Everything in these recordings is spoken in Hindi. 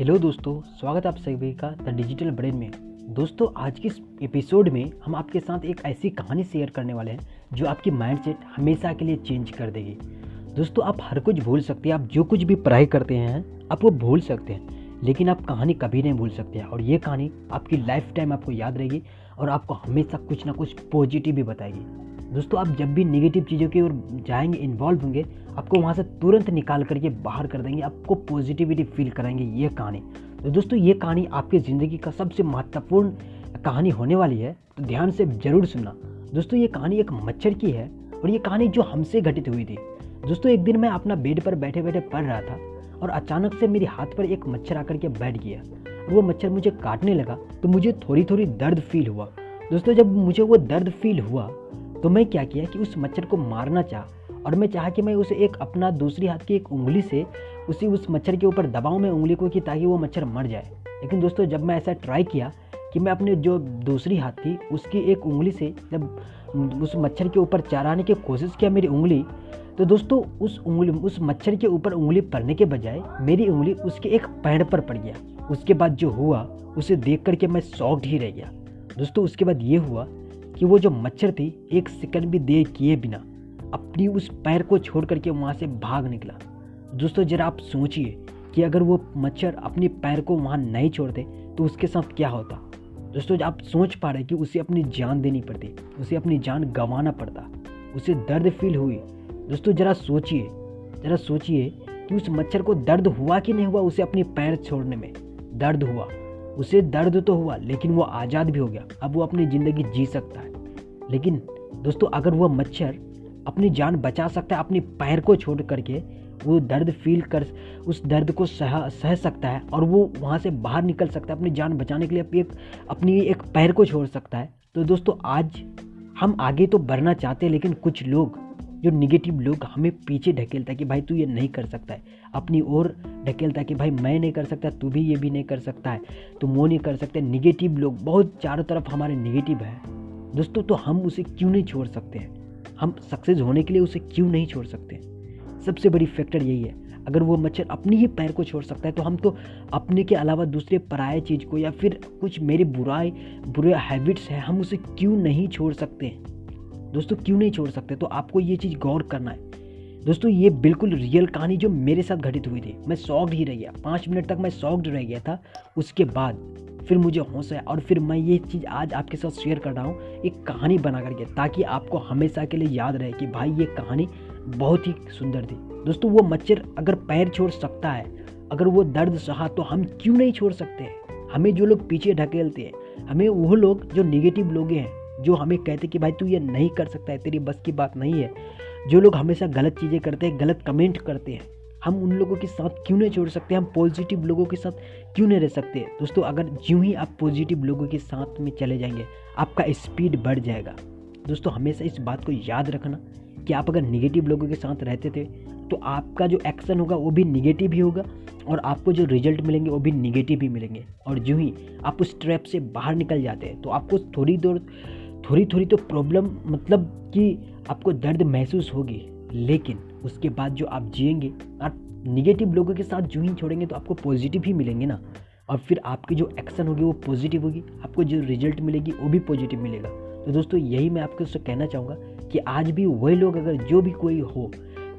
हेलो दोस्तों, स्वागत आप सभी का द डिजिटल ब्रेन में। दोस्तों, आज के इस एपिसोड में हम आपके साथ एक ऐसी कहानी शेयर करने वाले हैं, जो आपकी माइंडसेट हमेशा के लिए चेंज कर देगी। दोस्तों, आप हर कुछ भूल सकते हैं, आप जो कुछ भी पढ़ाई करते हैं, आप वो भूल सकते हैं, लेकिन आप कहानी कभी नहीं भूल सकते और ये कहानी आपकी लाइफ टाइम आपको याद रहेगी और आपको हमेशा कुछ ना कुछ पॉजिटिव भी बताएगी। दोस्तों, आप जब भी निगेटिव चीज़ों की ओर जाएँगे इन्वॉल्व होंगे, आपको वहाँ से तुरंत निकाल करके बाहर कर देंगे, आपको पॉजिटिविटी फील कराएँगे ये कहानी। तो दोस्तों, ये कहानी आपकी ज़िंदगी का सबसे महत्वपूर्ण कहानी होने वाली है तो ध्यान से ज़रूर सुनना। दोस्तों, ये कहानी एक मच्छर की है और ये कहानी जो हमसे घटित हुई थी। दोस्तों, एक दिन मैं अपना बेड पर बैठे बैठे पढ़ रहा था और अचानक से मेरे हाथ पर एक मच्छर आकर के बैठ गया और वो मच्छर मुझे काटने लगा तो मुझे थोड़ी थोड़ी दर्द फील हुआ। दोस्तों, जब मुझे वो दर्द फील हुआ तो मैं क्या किया कि उस मच्छर को मारना चाह और मैं चाहा कि मैं उसे एक अपना दूसरी हाथ की एक उंगली से उसी उस मच्छर के ऊपर दबाऊँ मैं उंगली को कि ताकि वो मच्छर मर जाए। लेकिन दोस्तों, जब मैं ऐसा ट्राई किया कि मैं अपने जो दूसरी हाथ थी, उसकी एक उंगली से जब उस मच्छर के ऊपर चराने की कोशिश किया मेरी उंगली तो दोस्तों, उस उंगली, उस मच्छर के ऊपर उंगली पड़ने के बजाय मेरी उंगली उसके एक पैर पर पड़ गया। उसके बाद जो हुआ, उसे देख करके मैं सॉक्ड ही रह गया। दोस्तों, उसके बाद ये हुआ कि वो जो मच्छर थी, एक सेकंड भी देर किए बिना, अपनी उस पैर को छोड़ करके वहाँ से भाग निकला। दोस्तों, जरा आप सोचिए कि अगर वो मच्छर अपने पैर को वहाँ नहीं छोड़ते तो उसके साथ क्या होता? दोस्तों, आप सोच पा रहे कि उसे अपनी जान देनी पड़ती, उसे अपनी जान गंवाना पड़ता, उसे दर्द फील हुई। दोस्तों, जरा सोचिए जरा सोचिए कि उस मच्छर को दर्द हुआ कि नहीं हुआ उसे अपने पैर छोड़ने में? दर्द हुआ। उसे दर्द तो हुआ, लेकिन वो आज़ाद भी हो गया। अब वो अपनी ज़िंदगी जी सकता है। लेकिन दोस्तों, अगर वह मच्छर अपनी जान बचा सकता है, अपने पैर को छोड़ करके, वो दर्द फील कर, उस दर्द को सह सह सकता है और वो वहाँ से बाहर निकल सकता है, अपनी जान बचाने के लिए अपनी एक अपनी एक पैर को छोड़ सकता है। तो दोस्तों, आज हम आगे तो बढ़ना चाहते हैं, लेकिन कुछ लोग जो निगेटिव लोग हमें पीछे ढकेलता है कि भाई तू ये नहीं कर सकता है। अपनी ओर ढकेलता है कि भाई मैं नहीं कर सकता, तू भी ये भी नहीं कर सकता है। तुम वो नहीं कर सकते। निगेटिव लोग बहुत चारों तरफ़ हमारे निगेटिव है। दोस्तों तो हम उसे क्यों नहीं छोड़ सकते हैं? हम सक्सेस होने के लिए उसे क्यों नहीं छोड़ सकते सबसे बड़ी फैक्टर यही है। अगर वो मच्छर अपनी ही पैर को छोड़ सकता है तो हम तो अपने के अलावा दूसरे पराए चीज़ को या फिर कुछ मेरे बुराई बुरे हैबिट्स हैं, हम उसे क्यों नहीं छोड़ सकते दोस्तों, क्यों नहीं छोड़ सकते? तो आपको ये चीज़ गौर करना है। दोस्तों, ये बिल्कुल रियल कहानी जो मेरे साथ घटित हुई थी। मैं सॉक्ड ही रह गया। पाँच मिनट तक मैं सॉक्ड रह गया था। उसके बाद फिर मुझे होश आया और फिर मैं ये चीज़ आज आपके साथ शेयर कर रहा हूँ। एक कहानी बना करके ताकि आपको हमेशा के लिए याद रहे कि भाई, ये कहानी बहुत ही सुंदर थी। दोस्तों, वो मच्छर अगर पैर छोड़ सकता है, अगर वो दर्द सहा तो हम क्यों नहीं छोड़ सकते? हमें जो लोग पीछे ढकेलते हैं, हमें वो लोग जो निगेटिव लोग हैं जो हमें कहते कि भाई तू ये नहीं कर सकता है, तेरी बस की बात नहीं है। जो लोग हमेशा गलत चीज़ें करते हैं, गलत कमेंट करते हैं, हम उन लोगों के साथ क्यों नहीं छोड़ सकते? हम पॉजिटिव लोगों के साथ क्यों नहीं रह सकते? दोस्तों, अगर ज्यों ही आप पॉजिटिव लोगों के साथ में चले जाएँगे, आपका स्पीड बढ़ जाएगा। दोस्तों, हमेशा इस बात को याद रखना कि आप अगर निगेटिव लोगों के साथ रहते थे तो आपका जो एक्शन होगा, वो भी निगेटिव ही होगा और आपको जो रिज़ल्ट मिलेंगे, वो भी निगेटिव ही मिलेंगे। और जो ही आप उस ट्रैप से बाहर निकल जाते हैं तो आपको थोड़ी देर थोड़ी थोड़ी तो प्रॉब्लम मतलब कि आपको दर्द महसूस होगी, लेकिन उसके बाद जो आप जिएँगे, आप निगेटिव लोगों के साथ जो ही छोड़ेंगे तो आपको पॉजिटिव ही मिलेंगे ना। और फिर आपकी जो एक्शन होगी वो पॉजिटिव होगी, आपको जो रिज़ल्ट मिलेगी वो भी पॉजिटिव मिलेगा। तो दोस्तों, यही मैं आपको उससे कहना चाहूँगा कि आज भी वही लोग अगर जो भी कोई हो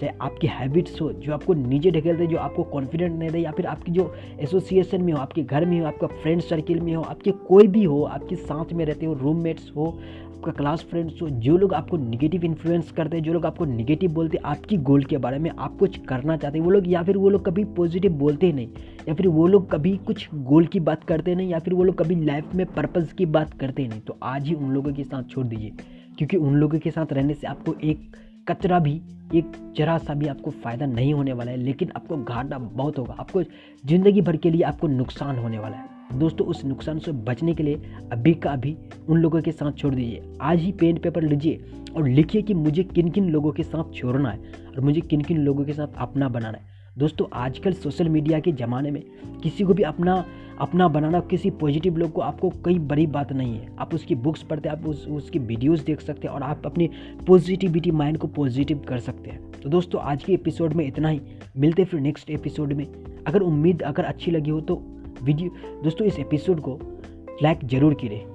चाहे आपकी हैबिट्स हो, जो आपको नीचे ढकेल दे जो आपको कॉन्फिडेंट नहीं दे या फिर आपकी जो एसोसिएशन में हो, आपके घर में हो, आपका फ्रेंड सर्किल में हो, आपके कोई भी हो, आपके साथ में रहते हो रूममेट्स हो, आपका क्लास फ्रेंड्स हो, जो लोग आपको निगेटिव इन्फ्लुएंस करते हैं, जो लोग आपको निगेटिव बोलते हैं, आपकी गोल के बारे में आप कुछ करना चाहते हैं, वो लोग, या फिर वो लोग कभी पॉजिटिव बोलते ही नहीं, या फिर वो लोग कभी कुछ गोल की बात करते नहीं, या फिर वो लोग कभी लाइफ में पर्पज़ की बात करते नहीं तो आज ही उन लोगों के साथ छोड़ दीजिए, क्योंकि उन लोगों के साथ रहने से आपको एक कचरा भी एक जरा सा भी आपको फ़ायदा नहीं होने वाला है, लेकिन आपको घाटा बहुत होगा। आपको ज़िंदगी भर के लिए आपको नुकसान होने वाला है। दोस्तों, उस नुकसान से बचने के लिए अभी का अभी उन लोगों के साथ छोड़ दीजिए। आज ही पेन पेपर लीजिए और लिखिए कि मुझे किन किन लोगों के साथ छोड़ना है और मुझे किन किन लोगों के साथ अपना बनाना है। दोस्तों, आजकल सोशल मीडिया के ज़माने में किसी को भी अपना अपना बनाना, किसी पॉजिटिव लोग को आपको कोई बड़ी बात नहीं है। आप उसकी बुक्स पढ़ते हैं, आप उस, उसकी वीडियोस देख सकते हैं और आप अपनी पॉजिटिविटी माइंड को पॉजिटिव कर सकते हैं। तो दोस्तों, आज के एपिसोड में इतना ही। मिलते फिर नेक्स्ट एपिसोड में। अगर उम्मीद, अगर अच्छी लगी हो तो वीडियो, दोस्तों, इस एपिसोड को लाइक ज़रूर कीजिए